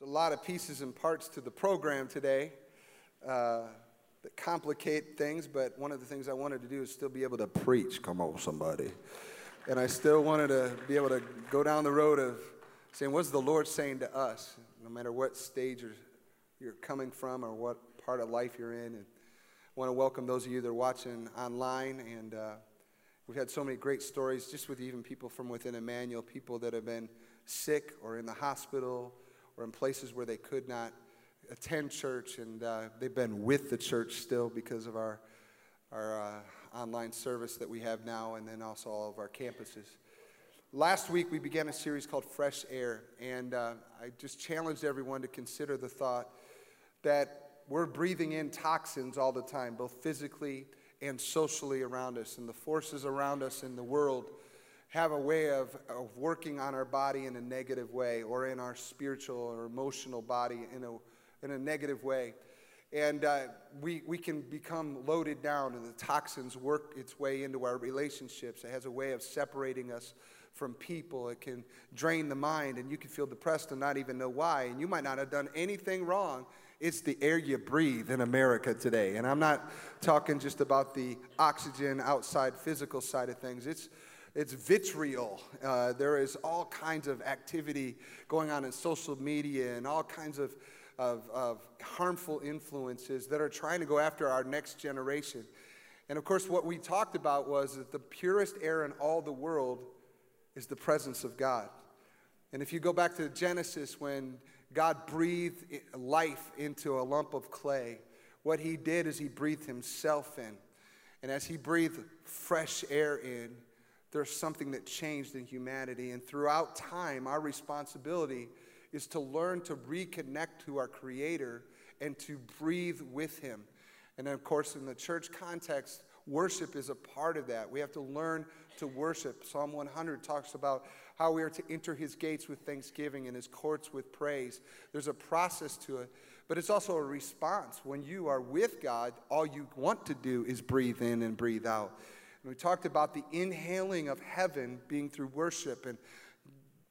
There's a lot of pieces and parts to the program today uh, that complicate things, but one of the things I wanted to do is still be able to preach. Come on, somebody. And I still wanted to be able to go down the road of saying, what's the Lord saying to us, no matter what stage you're coming from or what part of life you're in. And I want to welcome those of you that are watching online. And uh, we've had so many great stories just with even people from within Emmanuel, people that have been sick or in the hospital or in places where they could not attend church, and uh, they've been with the church still because of our, our uh, online service that we have now, and then also all of our campuses. Last week, we began a series called Fresh Air, and uh, I just challenged everyone to consider the thought that we're breathing in toxins all the time, both physically and socially around us, and the forces around us in the world have a way of, of working on our body in a negative way or in our spiritual or emotional body in a, in a negative way. And uh, we, we can become loaded down, and the toxins work its way into our relationships. It has a way of separating us from people. It can drain the mind, and you can feel depressed and not even know why. And you might not have done anything wrong. It's the air you breathe in America today. And I'm not talking just about the oxygen outside physical side of things. It's it's vitriol. Uh, there is all kinds of activity going on in social media and all kinds of, of, of harmful influences that are trying to go after our next generation. And of course, what we talked about was that the purest air in all the world is the presence of God. And if you go back to Genesis, when God breathed life into a lump of clay, what he did is he breathed himself in. And as he breathed fresh air in, there's something that changed in humanity. And throughout time, our responsibility is to learn to reconnect to our Creator and to breathe with Him. And of course, in the church context, worship is a part of that. We have to learn to worship. Psalm 100 talks about how we are to enter His gates with thanksgiving and His courts with praise. There's a process to it, but it's also a response. When you are with God, all you want to do is breathe in and breathe out. And we talked about the inhaling of heaven being through worship and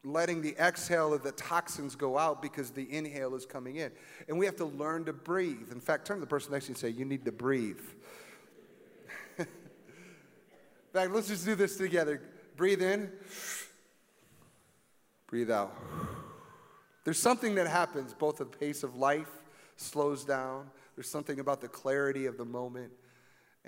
letting the exhale of the toxins go out because the inhale is coming in. And we have to learn to breathe. In fact, turn to the person next to you and say, You need to breathe. in fact, let's just do this together. Breathe in, breathe out. There's something that happens, both the pace of life slows down, there's something about the clarity of the moment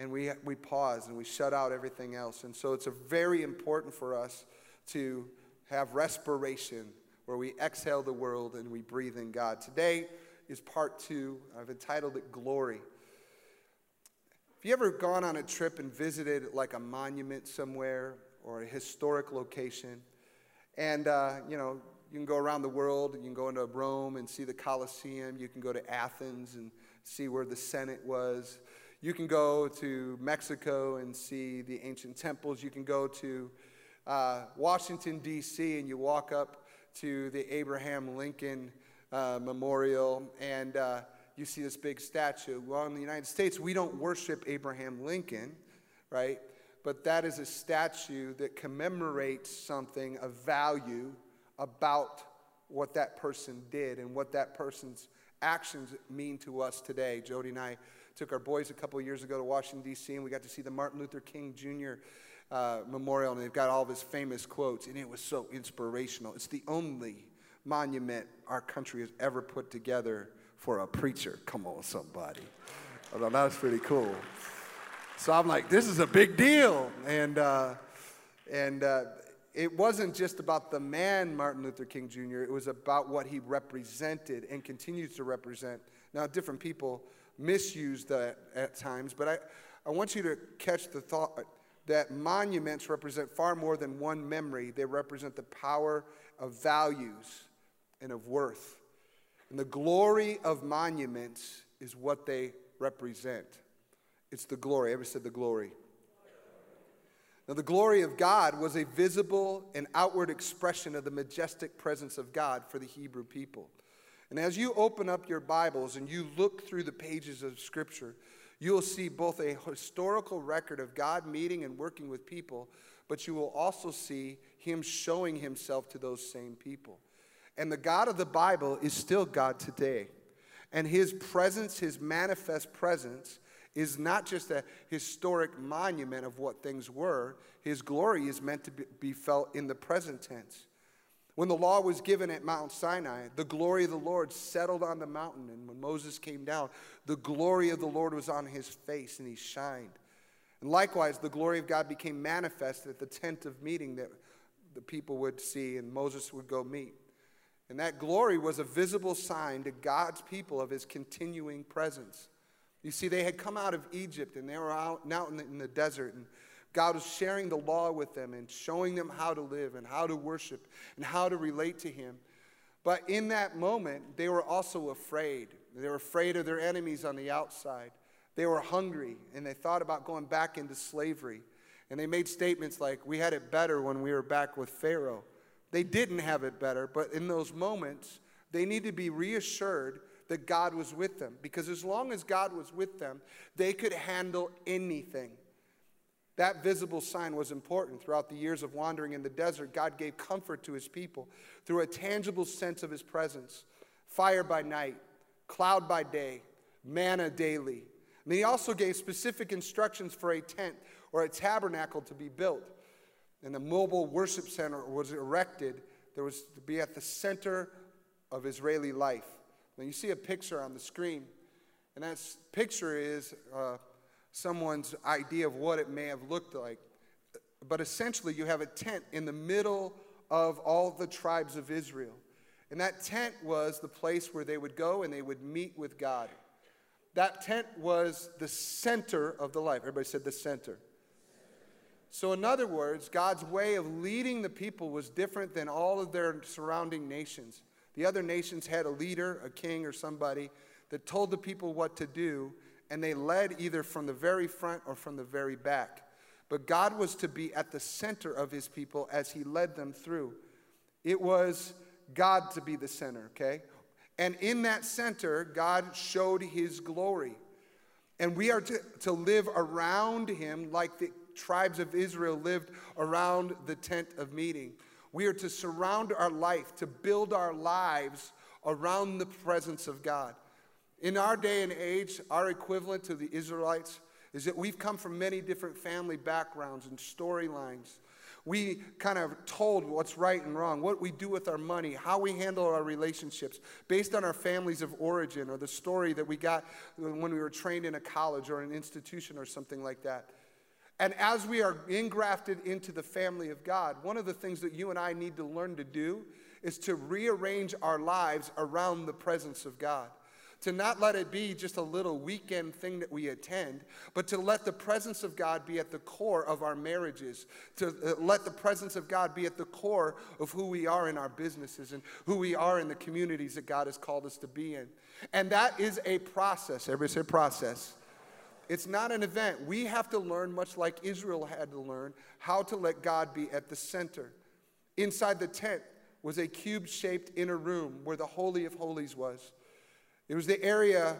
and we, we pause and we shut out everything else. And so it's very important for us to have respiration where we exhale the world and we breathe in God. Today is part two. I've entitled it Glory. Have you ever gone on a trip and visited like a monument somewhere or a historic location? And, uh, you know, you can go around the world. You can go into Rome and see the Colosseum. You can go to Athens and see where the Senate was. You can go to Mexico and see the ancient temples. You can go to uh, Washington, D.C., and you walk up to the Abraham Lincoln uh, Memorial, and uh, you see this big statue. Well, in the United States, we don't worship Abraham Lincoln, right? But that is a statue that commemorates something of value about what that person did and what that person's actions mean to us today. Jody and I Took our boys a couple years ago to Washington, D.C., and we got to see the Martin Luther King Jr. Uh, memorial, and they've got all of his famous quotes, and it was so inspirational. It's the only monument our country has ever put together for a preacher. Come on, somebody. I thought that was pretty cool. So I'm like, this is a big deal. And, uh, and uh, it wasn't just about the man, Martin Luther King Jr., it was about what he represented and continues to represent. Now, different people misused that at times, but I, I want you to catch the thought that monuments represent far more than one memory. They represent the power of values and of worth. And the glory of monuments is what they represent. It's the glory. Ever said the glory? Now, the glory of God was a visible and outward expression of the majestic presence of God for the Hebrew people. And as you open up your Bibles and you look through the pages of Scripture, you'll see both a historical record of God meeting and working with people, but you will also see Him showing Himself to those same people. And the God of the Bible is still God today. And his presence, his manifest presence, is not just a historic monument of what things were. His glory is meant to be felt in the present tense. When the law was given at Mount Sinai, the glory of the Lord settled on the mountain. And when Moses came down, the glory of the Lord was on his face and he shined. And likewise, the glory of God became manifest at the tent of meeting that the people would see and Moses would go meet. And that glory was a visible sign to God's people of his continuing presence. You see, they had come out of Egypt and they were out, out in, the, in the desert, and God was sharing the law with them and showing them how to live and how to worship and how to relate to Him. But in that moment, they were also afraid. They were afraid of their enemies on the outside. They were hungry and they thought about going back into slavery. And they made statements like, We had it better when we were back with Pharaoh. They didn't have it better, but in those moments, they need to be reassured that God was with them. Because as long as God was with them, they could handle anything. That visible sign was important. Throughout the years of wandering in the desert, God gave comfort to his people through a tangible sense of his presence fire by night, cloud by day, manna daily. And he also gave specific instructions for a tent or a tabernacle to be built. And the mobile worship center was erected. There was to be at the center of Israeli life. Now you see a picture on the screen, and that picture is uh, someone's idea of what it may have looked like. But essentially, you have a tent in the middle of all the tribes of Israel. And that tent was the place where they would go and they would meet with God. That tent was the center of the life. Everybody said the center. So, in other words, God's way of leading the people was different than all of their surrounding nations. The other nations had a leader, a king, or somebody that told the people what to do, and they led either from the very front or from the very back. But God was to be at the center of his people as he led them through. It was God to be the center, okay? And in that center, God showed his glory. And we are to, to live around him like the tribes of Israel lived around the tent of meeting. We are to surround our life, to build our lives around the presence of God. In our day and age, our equivalent to the Israelites is that we've come from many different family backgrounds and storylines. We kind of told what's right and wrong, what we do with our money, how we handle our relationships based on our families of origin or the story that we got when we were trained in a college or an institution or something like that. And as we are engrafted into the family of God, one of the things that you and I need to learn to do is to rearrange our lives around the presence of God. To not let it be just a little weekend thing that we attend, but to let the presence of God be at the core of our marriages. To uh, let the presence of God be at the core of who we are in our businesses and who we are in the communities that God has called us to be in. And that is a process. Everybody say process. It's not an event. We have to learn, much like Israel had to learn, how to let God be at the center. Inside the tent was a cube shaped inner room where the Holy of Holies was. It was the area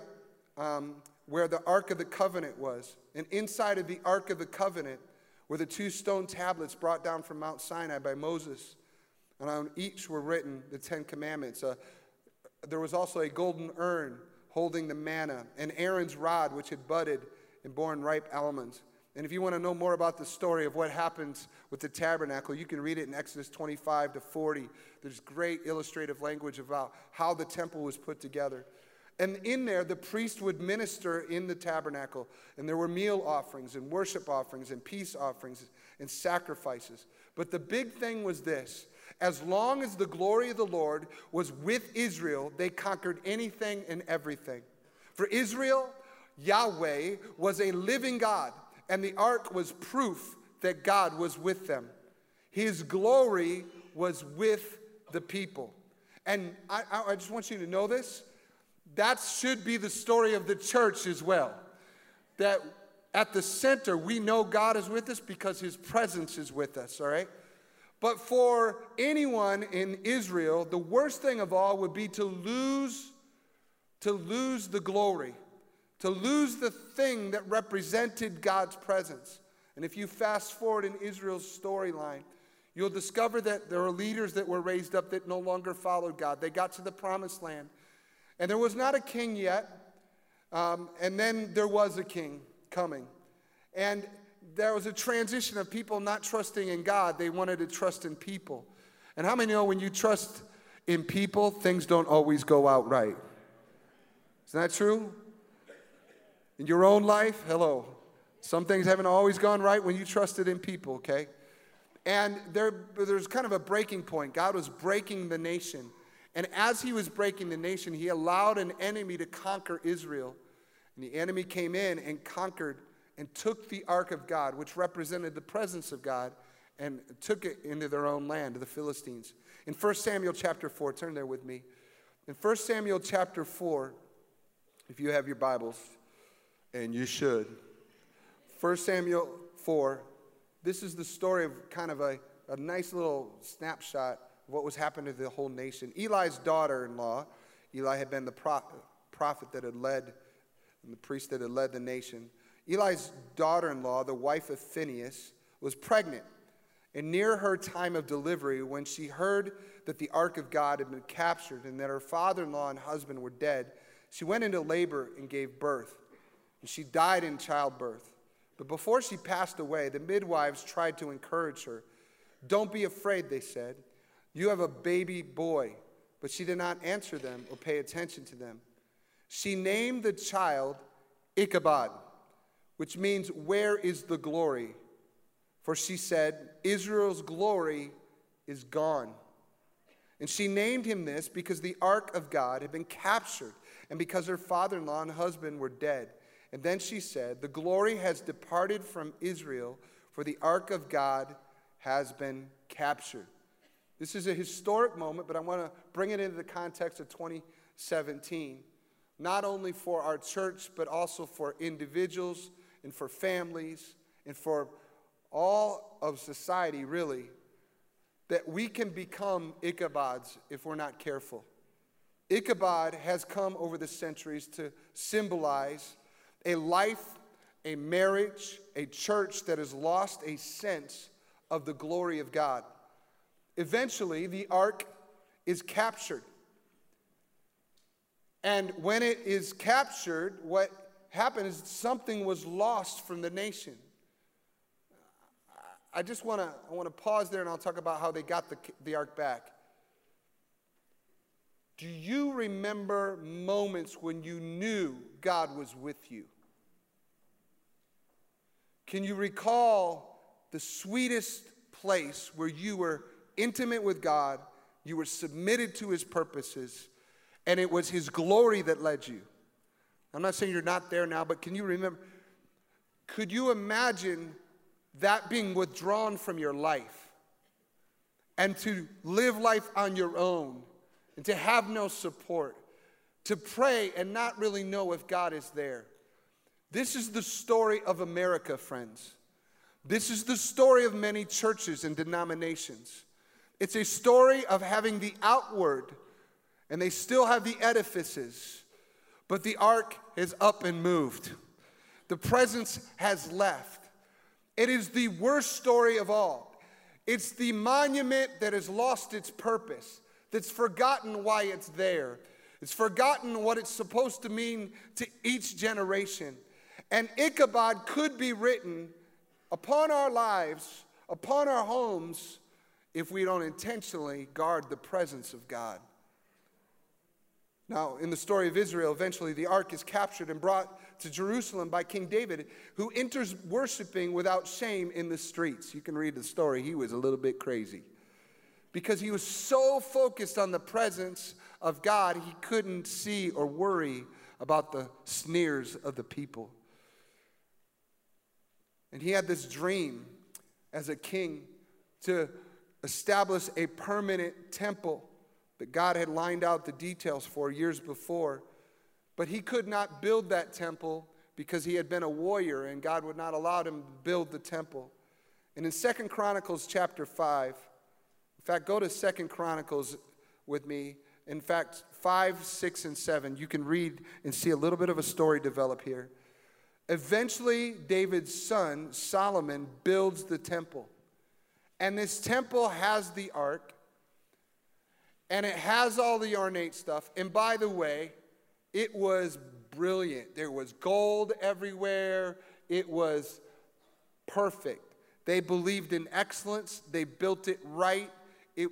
um, where the Ark of the Covenant was. And inside of the Ark of the Covenant were the two stone tablets brought down from Mount Sinai by Moses. And on each were written the Ten Commandments. Uh, there was also a golden urn holding the manna, and Aaron's rod, which had budded and borne ripe almonds. And if you want to know more about the story of what happens with the tabernacle, you can read it in Exodus 25 to 40. There's great illustrative language about how the temple was put together. And in there, the priest would minister in the tabernacle. And there were meal offerings and worship offerings and peace offerings and sacrifices. But the big thing was this as long as the glory of the Lord was with Israel, they conquered anything and everything. For Israel, Yahweh was a living God, and the ark was proof that God was with them. His glory was with the people. And I, I, just want you to know this. That should be the story of the church as well. That at the center, we know God is with us because his presence is with us, all right? But for anyone in Israel, the worst thing of all would be to lose to lose the glory to lose the thing that represented God's presence. And if you fast forward in Israel's storyline, You'll discover that there are leaders that were raised up that no longer followed God. They got to the promised land, and there was not a king yet, um, and then there was a king coming. And there was a transition of people not trusting in God, they wanted to trust in people. And how many know when you trust in people, things don't always go out right? Isn't that true? In your own life, hello. Some things haven't always gone right when you trusted in people, okay? And there, there's kind of a breaking point. God was breaking the nation. And as he was breaking the nation, he allowed an enemy to conquer Israel. And the enemy came in and conquered and took the ark of God, which represented the presence of God, and took it into their own land, the Philistines. In 1 Samuel chapter 4, turn there with me. In 1 Samuel chapter 4, if you have your Bibles, and you should, 1 Samuel 4, this is the story of kind of a, a nice little snapshot what was happening to the whole nation. Eli's daughter in law, Eli had been the prophet that had led, and the priest that had led the nation. Eli's daughter in law, the wife of Phinehas, was pregnant. And near her time of delivery, when she heard that the ark of God had been captured and that her father in law and husband were dead, she went into labor and gave birth. And she died in childbirth. But before she passed away, the midwives tried to encourage her. Don't be afraid, they said. You have a baby boy. But she did not answer them or pay attention to them. She named the child Ichabod, which means, Where is the glory? For she said, Israel's glory is gone. And she named him this because the ark of God had been captured and because her father in law and husband were dead. And then she said, The glory has departed from Israel, for the ark of God has been captured. This is a historic moment, but I want to bring it into the context of 2017, not only for our church, but also for individuals and for families and for all of society, really, that we can become Ichabods if we're not careful. Ichabod has come over the centuries to symbolize a life, a marriage, a church that has lost a sense of the glory of God. Eventually, the ark is captured. And when it is captured, what happened is something was lost from the nation. I just want to I want to pause there and I'll talk about how they got the, the ark back. Do you remember moments when you knew God was with you? Can you recall the sweetest place where you were intimate with God, you were submitted to His purposes, and it was His glory that led you? I'm not saying you're not there now, but can you remember? Could you imagine that being withdrawn from your life and to live life on your own? and to have no support, to pray and not really know if God is there. This is the story of America, friends. This is the story of many churches and denominations. It's a story of having the outward, and they still have the edifices, but the ark is up and moved. The presence has left. It is the worst story of all. It's the monument that has lost its purpose that's forgotten why it's there. It's forgotten what it's supposed to mean to each generation. And Ichabod could be written upon our lives, upon our homes, if we don't intentionally guard the presence of God. Now, in the story of Israel, eventually the ark is captured and brought to Jerusalem by King David, who enters worshiping without shame in the streets. You can read the story, he was a little bit crazy because he was so focused on the presence of God, he couldn't see or worry about the sneers of the people. And he had this dream as a king to establish a permanent temple that God had lined out the details for years before. But he could not build that temple because he had been a warrior and God would not allow him to build the temple. And in Second Chronicles chapter 5, in fact, go to Second Chronicles with me. In fact, 5, 6, and 7, you can read and see a little bit of a story develop here. Eventually, David's son, Solomon, builds the temple. And this temple has the ark, and it has all the ornate stuff. And by the way, it was brilliant. There was gold everywhere, it was perfect. They believed in excellence, they built it right, it,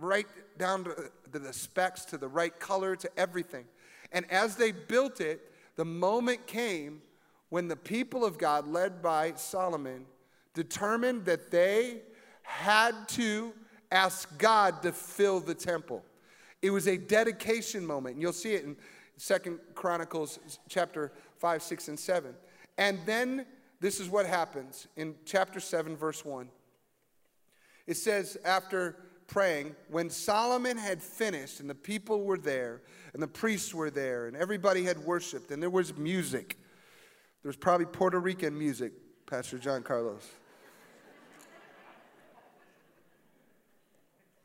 right down to the specs, to the right color, to everything. And as they built it, the moment came when the people of God, led by Solomon, determined that they had to ask God to fill the temple. It was a dedication moment. And you'll see it in Second Chronicles chapter 5, 6, and 7. And then this is what happens in chapter 7, verse 1. It says, after praying, when Solomon had finished and the people were there and the priests were there and everybody had worshiped and there was music, there was probably Puerto Rican music, Pastor John Carlos.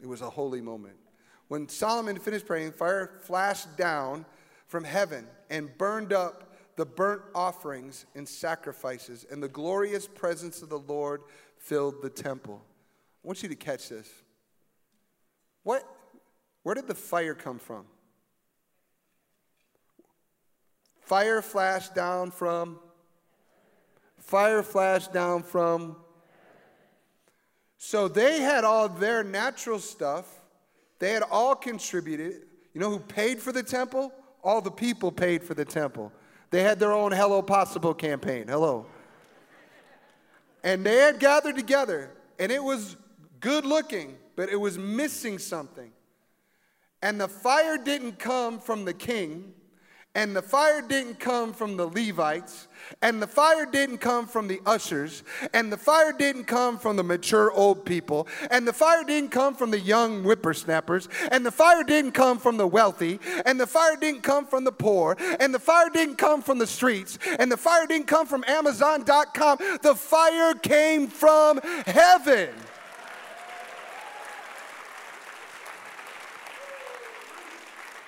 It was a holy moment. When Solomon finished praying, fire flashed down from heaven and burned up the burnt offerings and sacrifices, and the glorious presence of the Lord filled the temple. I want you to catch this. What, where did the fire come from? Fire flashed down from. Fire flashed down from. So they had all their natural stuff. They had all contributed. You know who paid for the temple? All the people paid for the temple. They had their own Hello Possible campaign. Hello. And they had gathered together, and it was good looking but it was missing something. And the fire didn't come from the king, and the fire didn't come from the Levites, and the fire didn't come from the ushers, and the fire didn't come from the mature old people, and the fire didn't come from the young whippersnappers, and the fire didn't come from the wealthy, and the fire didn't come from the poor, and the fire didn't come from the streets, and the fire didn't come from Amazon.com. The fire came from heaven.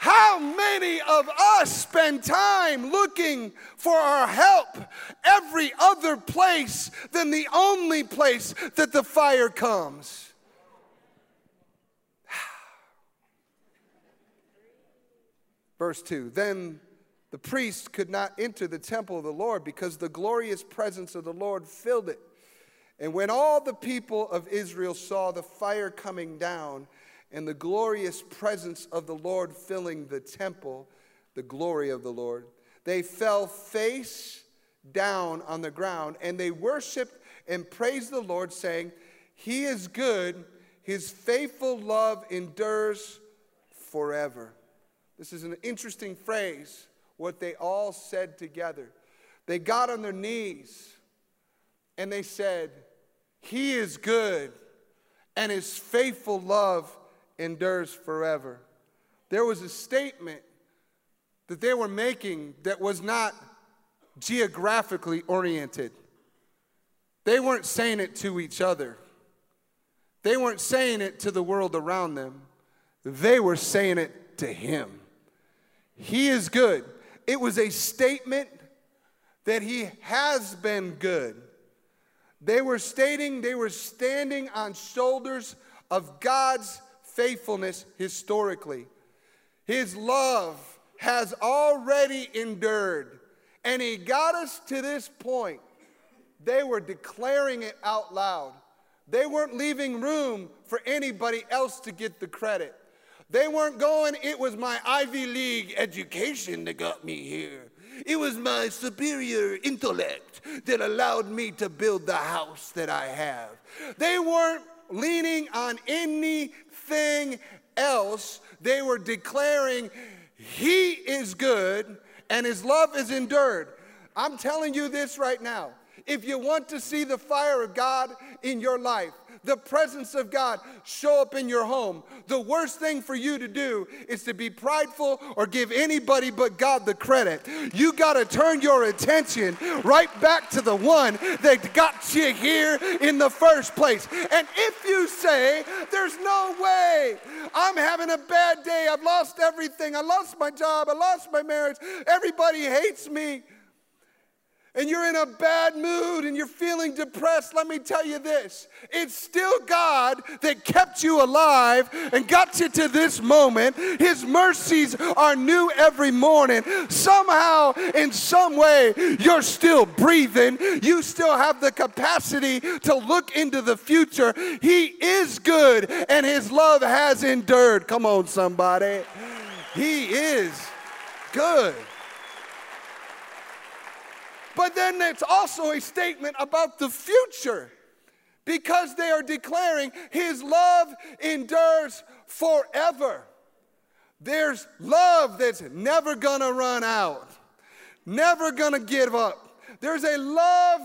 How many of us spend time looking for our help every other place than the only place that the fire comes? Verse 2 Then the priest could not enter the temple of the Lord because the glorious presence of the Lord filled it. And when all the people of Israel saw the fire coming down, and the glorious presence of the Lord filling the temple, the glory of the Lord. They fell face down on the ground and they worshiped and praised the Lord, saying, He is good, His faithful love endures forever. This is an interesting phrase, what they all said together. They got on their knees and they said, He is good, and His faithful love endures forever. There was a statement that they were making that was not geographically oriented. They weren't saying it to each other, they weren't saying it to the world around them. They were saying it to Him. He is good. It was a statement that He has been good. They were stating, they were standing on shoulders of God's faithfulness historically. His love has already endured, and He got us to this point. They were declaring it out loud. They weren't leaving room for anybody else to get the credit. They weren't going, it was my Ivy League education that got me here. It was my superior intellect that allowed me to build the house that I have. They weren't leaning on any anything else. They were declaring, He is good and His love is endured. I'm telling you this right now. If you want to see the fire of God in your life, the presence of God show up in your home, the worst thing for you to do is to be prideful or give anybody but God the credit. You got to turn your attention right back to the one that got you here in the first place. And if you say, There's no way, I'm having a bad day, I've lost everything, I lost my job, I lost my marriage, everybody hates me. And you're in a bad mood and you're feeling depressed, let me tell you this it's still God that kept you alive and got you to this moment. His mercies are new every morning. Somehow, in some way, you're still breathing. You still have the capacity to look into the future. He is good and His love has endured. Come on, somebody. He is good. But then it's also a statement about the future because they are declaring his love endures forever. There's love that's never gonna run out, never gonna give up. There's a love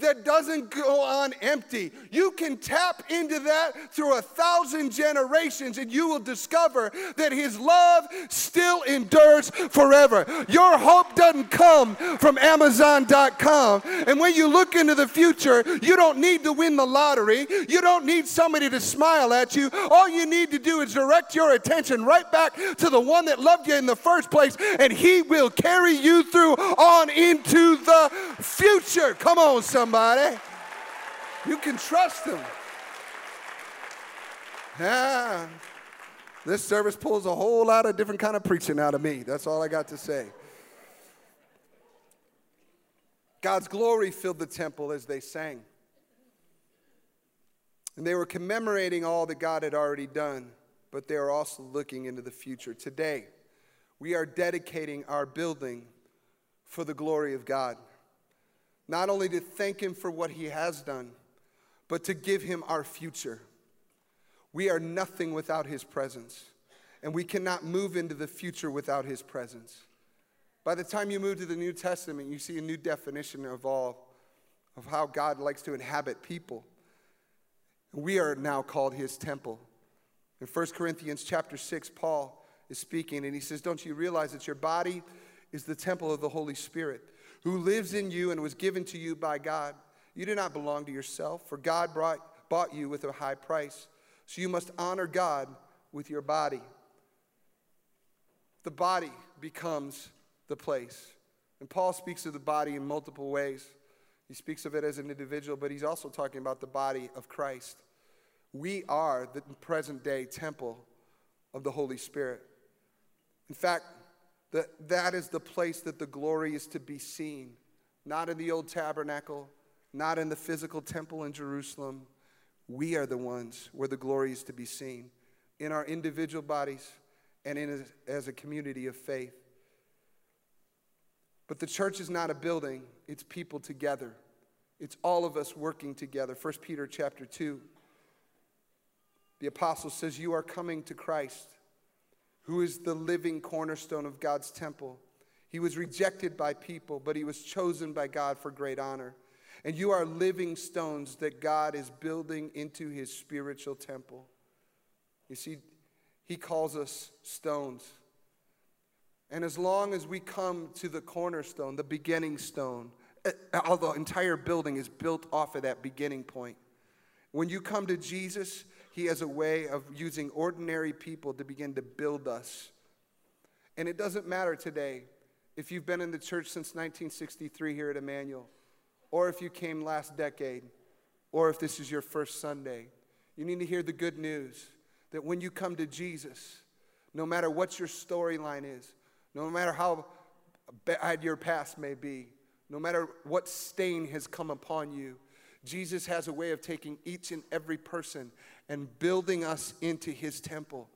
that doesn't go on empty. You can tap into that through a thousand generations and you will discover that His love still endures forever. Your hope doesn't come from Amazon.com. And when you look into the future, you don't need to win the lottery, you don't need somebody to smile at you. All you need to do is direct your attention right back to the one that loved you in the first place, and He will carry you through on into the future. Come on, son somebody. You can trust them. Yeah. This service pulls a whole lot of different kind of preaching out of me. That's all I got to say. God's glory filled the temple as they sang. And they were commemorating all that God had already done, but they were also looking into the future. Today, we are dedicating our building for the glory of God not only to thank Him for what He has done, but to give Him our future. We are nothing without His presence, and we cannot move into the future without His presence. By the time you move to the New Testament, you see a new definition of all of how God likes to inhabit people. We are now called His temple. In 1 Corinthians chapter 6, Paul is speaking, and he says, Don't you realize that your body is the temple of the Holy Spirit? Who lives in you and was given to you by God. You do not belong to yourself, for God brought, bought you with a high price. So you must honor God with your body. The body becomes the place. And Paul speaks of the body in multiple ways. He speaks of it as an individual, but he's also talking about the body of Christ. We are the present day temple of the Holy Spirit. In fact, that, that is the place that the glory is to be seen. Not in the old tabernacle, not in the physical temple in Jerusalem. We are the ones where the glory is to be seen in our individual bodies and in as a community of faith. But the church is not a building, it's people together. It's all of us working together. 1 Peter chapter 2. The apostle says, You are coming to Christ who is the living cornerstone of God's temple. He was rejected by people, but he was chosen by God for great honor. And you are living stones that God is building into his spiritual temple. You see, he calls us stones. And as long as we come to the cornerstone, the beginning stone, eh, all the entire building is built off of that beginning point. When you come to Jesus, he has a way of using ordinary people to begin to build us. And it doesn't matter today if you've been in the church since 1963 here at Emmanuel, or if you came last decade, or if this is your first Sunday. You need to hear the good news that when you come to Jesus, no matter what your storyline is, no matter how bad your past may be, no matter what stain has come upon you, Jesus has a way of taking each and every person and building us into his temple.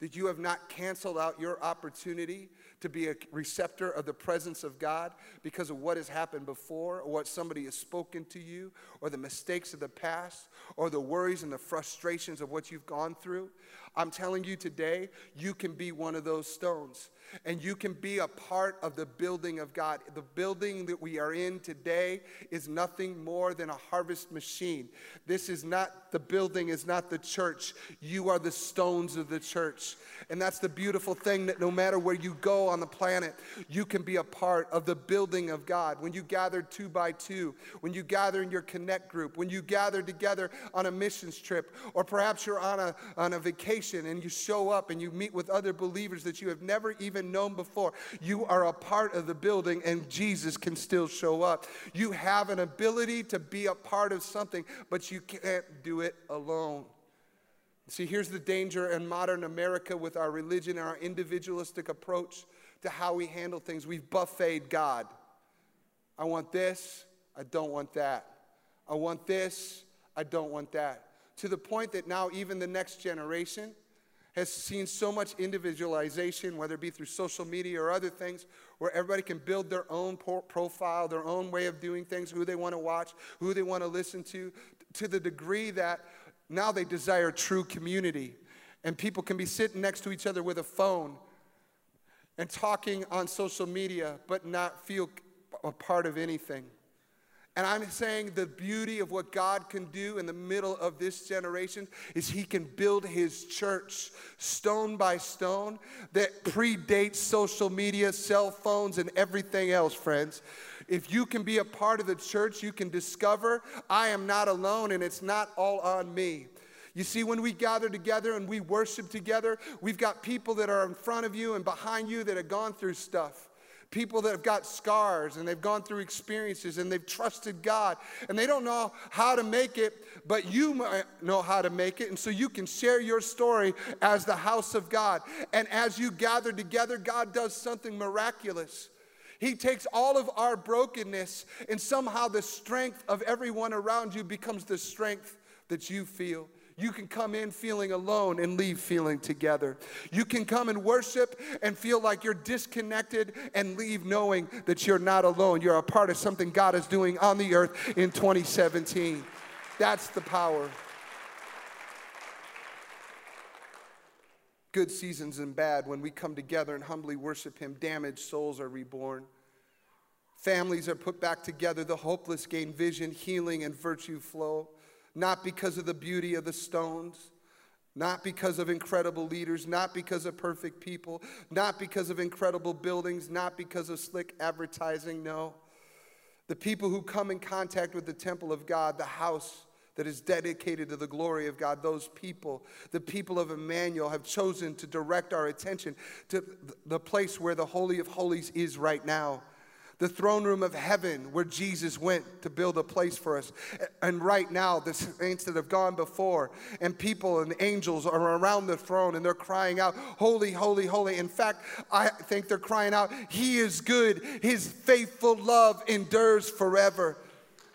That you have not canceled out your opportunity to be a receptor of the presence of God because of what has happened before, or what somebody has spoken to you, or the mistakes of the past, or the worries and the frustrations of what you've gone through. I'm telling you today, you can be one of those stones and you can be a part of the building of God. The building that we are in today is nothing more than a harvest machine. This is not the building, is not the church. You are the stones of the church. And that's the beautiful thing that no matter where you go on the planet, you can be a part of the building of God. When you gather two by two, when you gather in your connect group, when you gather together on a missions trip, or perhaps you're on a, on a vacation and you show up and you meet with other believers that you have never even known before, you are a part of the building and Jesus can still show up. You have an ability to be a part of something, but you can't do it alone. See, here's the danger in modern America with our religion and our individualistic approach to how we handle things. We've buffeted God. I want this, I don't want that. I want this, I don't want that. To the point that now, even the next generation has seen so much individualization, whether it be through social media or other things, where everybody can build their own profile, their own way of doing things, who they want to watch, who they want to listen to, to the degree that now they desire true community. And people can be sitting next to each other with a phone and talking on social media, but not feel a part of anything. And I'm saying the beauty of what God can do in the middle of this generation is He can build His church stone by stone that predates social media, cell phones, and everything else, friends. If you can be a part of the church, you can discover I am not alone and it's not all on me. You see, when we gather together and we worship together, we've got people that are in front of you and behind you that have gone through stuff people that have got scars and they've gone through experiences and they've trusted God and they don't know how to make it, but you know how to make it. And so you can share your story as the house of God. And as you gather together, God does something miraculous. He takes all of our brokenness, and somehow the strength of everyone around you becomes the strength that you feel. You can come in feeling alone and leave feeling together. You can come and worship and feel like you're disconnected and leave knowing that you're not alone. You're a part of something God is doing on the earth in 2017. That's the power. Good seasons and bad, when we come together and humbly worship Him, damaged souls are reborn. Families are put back together, the hopeless gain vision, healing, and virtue flow not because of the beauty of the stones, not because of incredible leaders, not because of perfect people, not because of incredible buildings, not because of slick advertising. No. The people who come in contact with the temple of God, the house that is dedicated to the glory of God, those people, the people of Emmanuel, have chosen to direct our attention to the place where the Holy of Holies is right now the throne room of heaven where Jesus went to build a place for us. And right now, the saints that have gone before and people and angels are around the throne and they're crying out, Holy, holy, holy. In fact, I think they're crying out, He is good. His faithful love endures forever.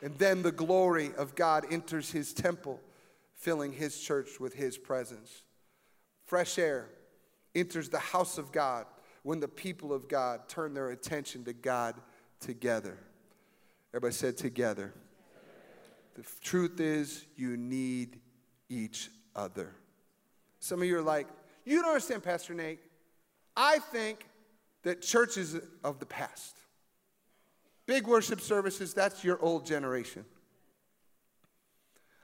And then the glory of God enters His temple, filling His church with His presence. Fresh air enters the house of God when the people of God turn their attention to God together. Everybody said together. The truth is, you need each other. Some of you are like, you don't understand, Pastor Nate. I think that church is of the past. Big worship services, that's your old generation.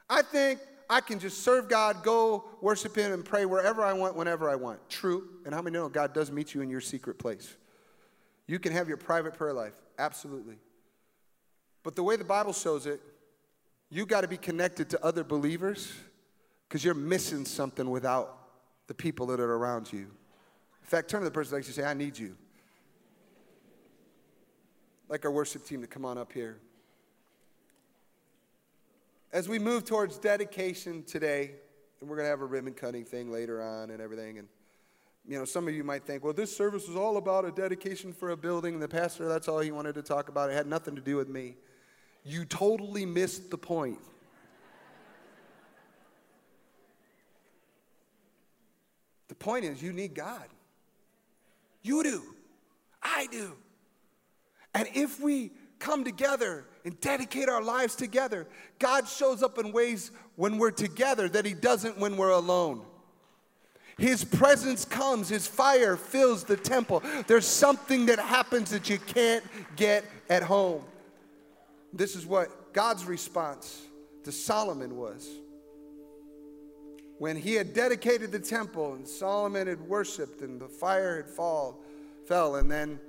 I think I can just serve God, go worship Him, and pray wherever I want, whenever I want. True. And how many know God does meet you in your secret place? You can have your private prayer life. Absolutely. But the way the Bible shows it, you got to be connected to other believers because you're missing something without the people that are around you. In fact, turn to the person next to you and say, I need you. Like our worship team to come on up here. As we move towards dedication today, and we're going to have a ribbon cutting thing later on and everything, and you know, some of you might think, well, this service was all about a dedication for a building, and the pastor, that's all he wanted to talk about. It had nothing to do with me. You totally missed the point. the point is, you need God. You do. I do. And if we come together and dedicate our lives together, God shows up in ways when we're together that He doesn't when we're alone. His presence comes, His fire fills the temple. There's something that happens that you can't get at home. This is what God's response to Solomon was. When he had dedicated the temple and Solomon had worshiped and the fire had fall, fell, and then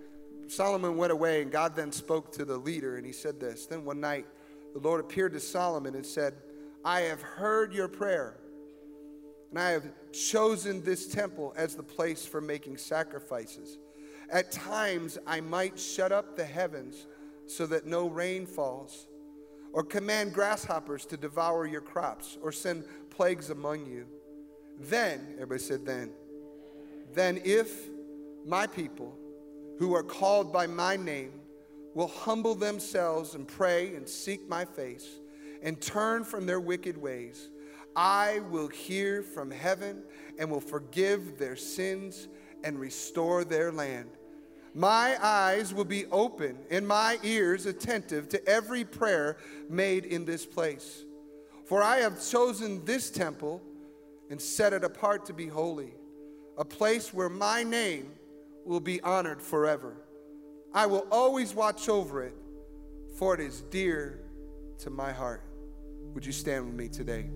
Solomon went away, and God then spoke to the leader, and he said this. Then one night, the Lord appeared to Solomon and said, I have heard your prayer And I have chosen this temple as the place for making sacrifices. At times, I might shut up the heavens so that no rain falls, or command grasshoppers to devour your crops, or send plagues among you. Then, everybody said, then, then if my people who are called by my name will humble themselves and pray and seek my face and turn from their wicked ways, I will hear from heaven and will forgive their sins and restore their land. My eyes will be open and my ears attentive to every prayer made in this place. For I have chosen this temple and set it apart to be holy, a place where my name will be honored forever. I will always watch over it, for it is dear to my heart. Would you stand with me today?